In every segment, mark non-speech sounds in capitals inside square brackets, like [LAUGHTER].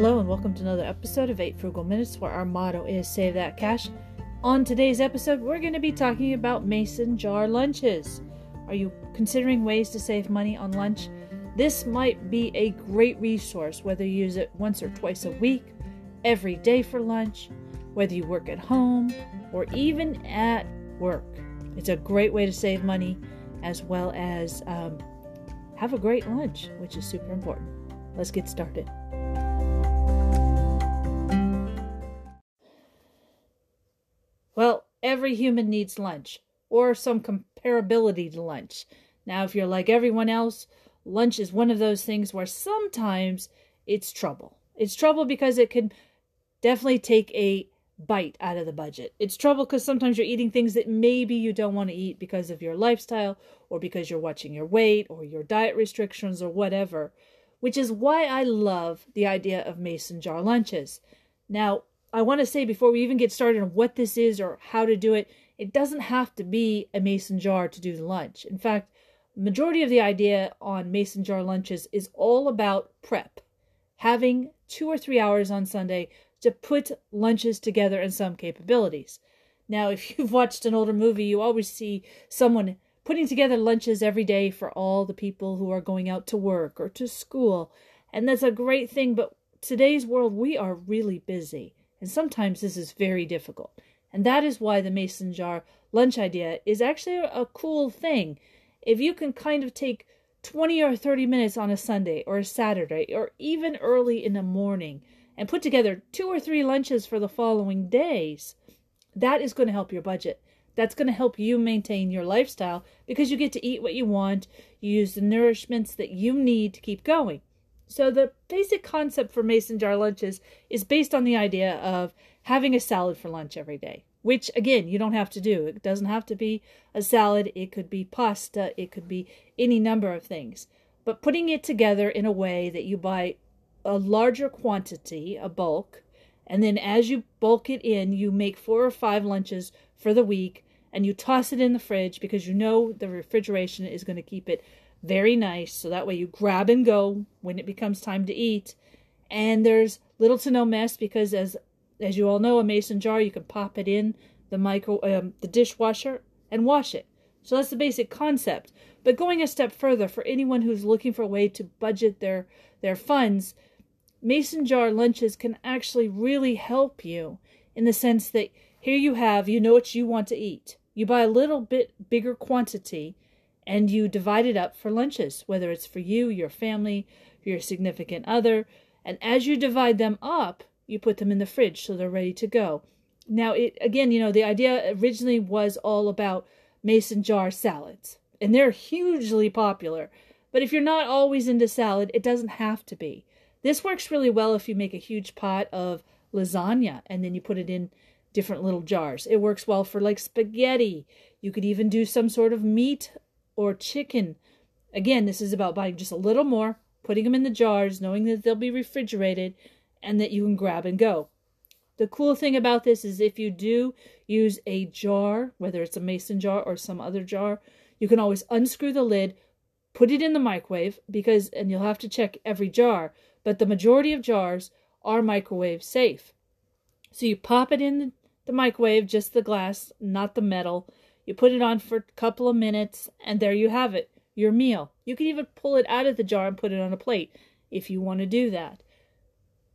Hello, and welcome to another episode of 8 Frugal Minutes, where our motto is Save That Cash. On today's episode, we're going to be talking about mason jar lunches. Are you considering ways to save money on lunch? This might be a great resource, whether you use it once or twice a week, every day for lunch, whether you work at home, or even at work. It's a great way to save money as well as um, have a great lunch, which is super important. Let's get started. Every human needs lunch or some comparability to lunch. Now, if you're like everyone else, lunch is one of those things where sometimes it's trouble. It's trouble because it can definitely take a bite out of the budget. It's trouble because sometimes you're eating things that maybe you don't want to eat because of your lifestyle or because you're watching your weight or your diet restrictions or whatever, which is why I love the idea of mason jar lunches. Now, I want to say before we even get started on what this is or how to do it, it doesn't have to be a mason jar to do the lunch. In fact, majority of the idea on mason jar lunches is all about prep. Having two or three hours on Sunday to put lunches together and some capabilities. Now, if you've watched an older movie, you always see someone putting together lunches every day for all the people who are going out to work or to school. And that's a great thing, but today's world, we are really busy. And sometimes this is very difficult. And that is why the mason jar lunch idea is actually a cool thing. If you can kind of take 20 or 30 minutes on a Sunday or a Saturday or even early in the morning and put together two or three lunches for the following days, that is going to help your budget. That's going to help you maintain your lifestyle because you get to eat what you want. You use the nourishments that you need to keep going. So the basic concept for mason jar lunches is based on the idea of having a salad for lunch every day, which again, you don't have to do. It doesn't have to be a salad, it could be pasta, it could be any number of things. But putting it together in a way that you buy a larger quantity, a bulk, and then as you bulk it in, you make four or five lunches for the week and you toss it in the fridge because you know the refrigeration is going to keep it very nice. So that way you grab and go when it becomes time to eat. And there's little to no mess because as as you all know, a mason jar you can pop it in the micro um, the dishwasher and wash it. So that's the basic concept. But going a step further, for anyone who's looking for a way to budget their their funds, mason jar lunches can actually really help you in the sense that here you have, you know what you want to eat. You buy a little bit bigger quantity and you divide it up for lunches, whether it's for you, your family, your significant other. And as you divide them up, you put them in the fridge so they're ready to go. Now, it again, you know, the idea originally was all about mason jar salads, and they're hugely popular. But if you're not always into salad, it doesn't have to be. This works really well if you make a huge pot of lasagna and then you put it in different little jars. It works well for like spaghetti. You could even do some sort of meat or chicken. Again, this is about buying just a little more, putting them in the jars, knowing that they'll be refrigerated and that you can grab and go. The cool thing about this is if you do use a jar, whether it's a mason jar or some other jar, you can always unscrew the lid, put it in the microwave because and you'll have to check every jar, but the majority of jars are microwave safe. So you pop it in the, microwave, just the glass, not the metal, you put it on for a couple of minutes, and there you have it, your meal. You can even pull it out of the jar and put it on a plate if you want to do that.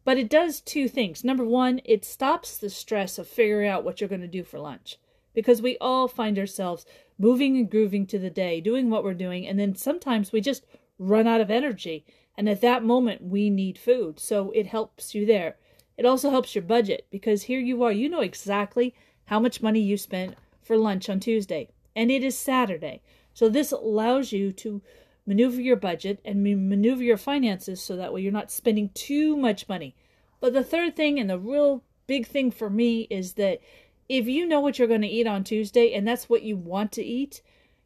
But it does two things. Number one, it stops the stress of figuring out what you're going to do for lunch. Because we all find ourselves moving and grooving to the day, doing what we're doing, and then sometimes we just run out of energy. And at that moment, we need food. So it helps you there. It also helps your budget because here you are, you know exactly how much money you spent for lunch on Tuesday, and it is Saturday. So this allows you to maneuver your budget and maneuver your finances so that way you're not spending too much money. But the third thing and the real big thing for me is that if you know what you're going to eat on Tuesday and that's what you want to eat,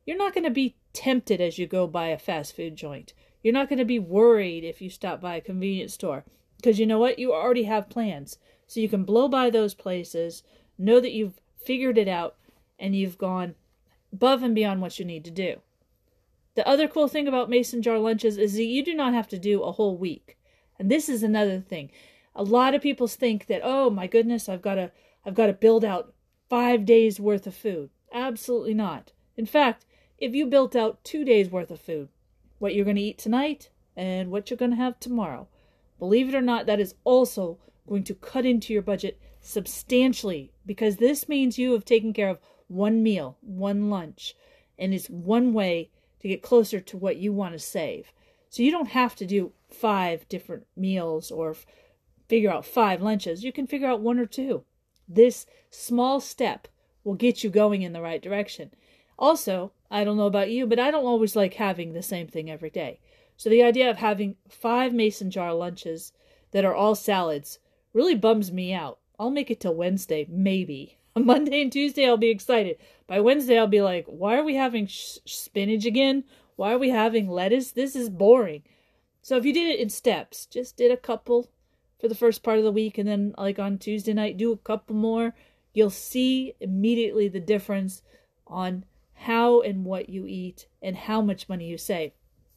you're not going to be tempted as you go by a fast food joint. You're not going to be worried if you stop by a convenience store because you know what? You already have plans. So you can blow by those places, know that you've figured it out, and you've gone above and beyond what you need to do. The other cool thing about mason jar lunches is that you do not have to do a whole week. And this is another thing. A lot of people think that, oh my goodness, I've got to I've got to build out five days worth of food. Absolutely not. In fact, if you built out two days worth of food, what you're going to eat tonight and what you're going to have tomorrow, believe it or not, that is also going to cut into your budget substantially because this means you have taken care of one meal, one lunch, and it's one way to get closer to what you want to save. So you don't have to do five different meals or f- figure out five lunches. You can figure out one or two. This small step will get you going in the right direction. Also, I don't know about you, but I don't always like having the same thing every day. So the idea of having five mason jar lunches that are all salads really bums me out. I'll make it till Wednesday, maybe. On [LAUGHS] Monday and Tuesday, I'll be excited. By Wednesday, I'll be like, why are we having sh- spinach again? Why are we having lettuce? This is boring. So if you did it in steps, just did a couple for the first part of the week, and then like on Tuesday night, do a couple more, you'll see immediately the difference on how and what you eat and how much money you save.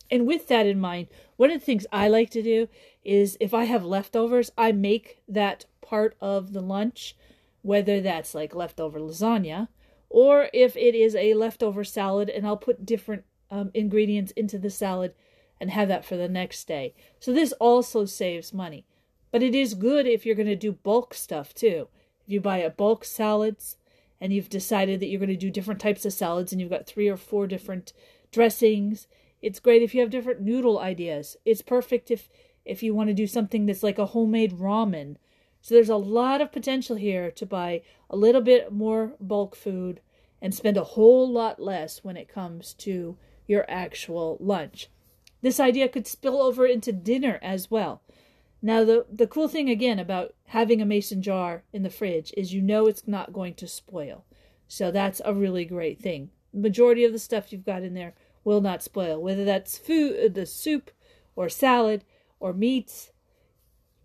And with that in mind, one of the things I like to do is if I have leftovers, I make that part of the lunch, whether that's like leftover lasagna or if it is a leftover salad, and I'll put different um, ingredients into the salad and have that for the next day. So this also saves money. But it is good if you're going to do bulk stuff too. If you buy a bulk salads and you've decided that you're going to do different types of salads and you've got three or four different dressings, it's great if you have different noodle ideas. It's perfect if if you want to do something that's like a homemade ramen. So there's a lot of potential here to buy a little bit more bulk food and spend a whole lot less when it comes to your actual lunch. This idea could spill over into dinner as well. Now, the, the cool thing again about having a mason jar in the fridge is you know it's not going to spoil. So that's a really great thing. majority of the stuff you've got in there will not spoil, whether that's food, the soup, or salad, or meats.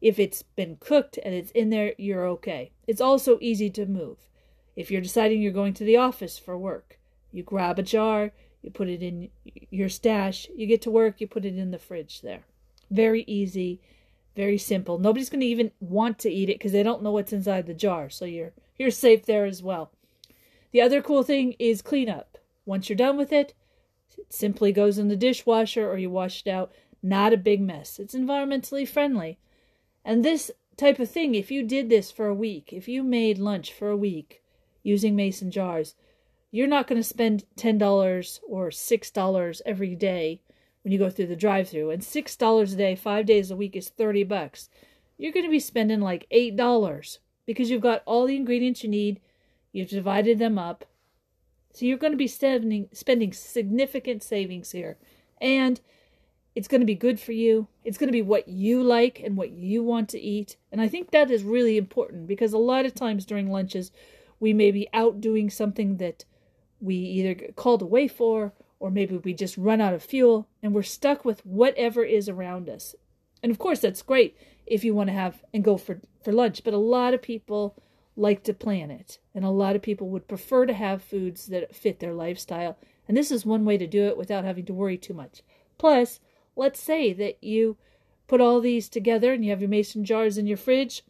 If it's been cooked and it's in there, you're okay. It's also easy to move. If you're deciding you're going to the office for work, you grab a jar, you put it in your stash, you get to work, you put it in the fridge there. Very easy very simple. Nobody's going to even want to eat it because they don't know what's inside the jar. So you're you're safe there as well. The other cool thing is cleanup. Once you're done with it, it simply goes in the dishwasher or you wash it out. Not a big mess. It's environmentally friendly. And this type of thing, if you did this for a week, if you made lunch for a week using mason jars, you're not going to spend $10 or $6 every day when you go through the drive through. And $6 a day, five days a week is 30 bucks. You're going to be spending like $8 because you've got all the ingredients you need. You've divided them up. So you're going to be spending, spending significant savings here. And it's going to be good for you. It's going to be what you like and what you want to eat. And I think that is really important because a lot of times during lunches, we may be out doing something that we either get called away for or maybe we just run out of fuel and we're stuck with whatever is around us. And of course, that's great if you want to have and go for, for lunch, but a lot of people like to plan it, and a lot of people would prefer to have foods that fit their lifestyle. And this is one way to do it without having to worry too much. Plus, let's say that you put all these together and you have your mason jars in your fridge.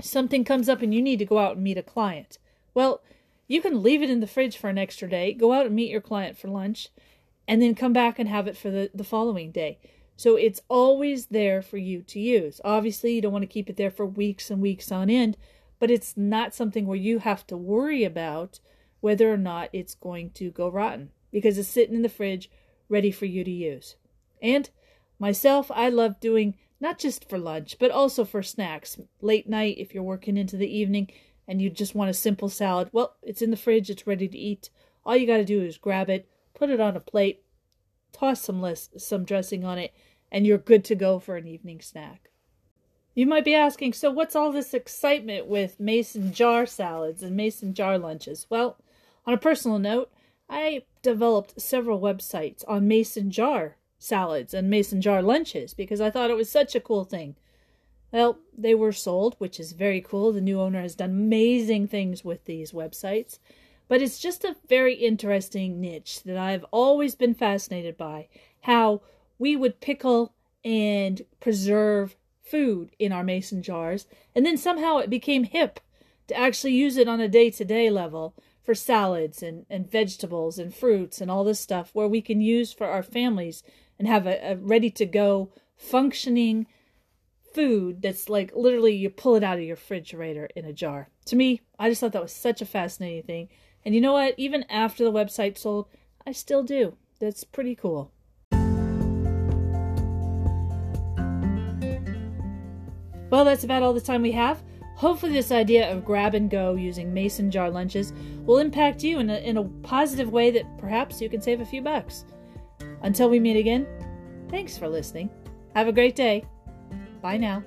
Something comes up and you need to go out and meet a client. Well, you can leave it in the fridge for an extra day, go out and meet your client for lunch, and then come back and have it for the, the following day. So it's always there for you to use. Obviously, you don't want to keep it there for weeks and weeks on end, but it's not something where you have to worry about whether or not it's going to go rotten because it's sitting in the fridge ready for you to use. And myself, I love doing not just for lunch, but also for snacks. Late night, if you're working into the evening, and you just want a simple salad, well, it's in the fridge, it's ready to eat. All you got to do is grab it, put it on a plate, toss some less, some dressing on it, and you're good to go for an evening snack. You might be asking, so what's all this excitement with mason jar salads and mason jar lunches? Well, on a personal note, I developed several websites on mason jar salads and mason jar lunches because I thought it was such a cool thing. Well, they were sold, which is very cool. The new owner has done amazing things with these websites. But it's just a very interesting niche that I've always been fascinated by how we would pickle and preserve food in our mason jars, and then somehow it became hip to actually use it on a day to day level for salads and, and vegetables and fruits and all this stuff where we can use for our families and have a, a ready to go functioning food that's like literally you pull it out of your refrigerator in a jar. To me, I just thought that was such a fascinating thing. And you know what? Even after the website sold, I still do. That's pretty cool. Well, that's about all the time we have. Hopefully, this idea of grab and go using mason jar lunches will impact you in a, in a positive way that perhaps you can save a few bucks. Until we meet again, thanks for listening. Have a great day. Bye now.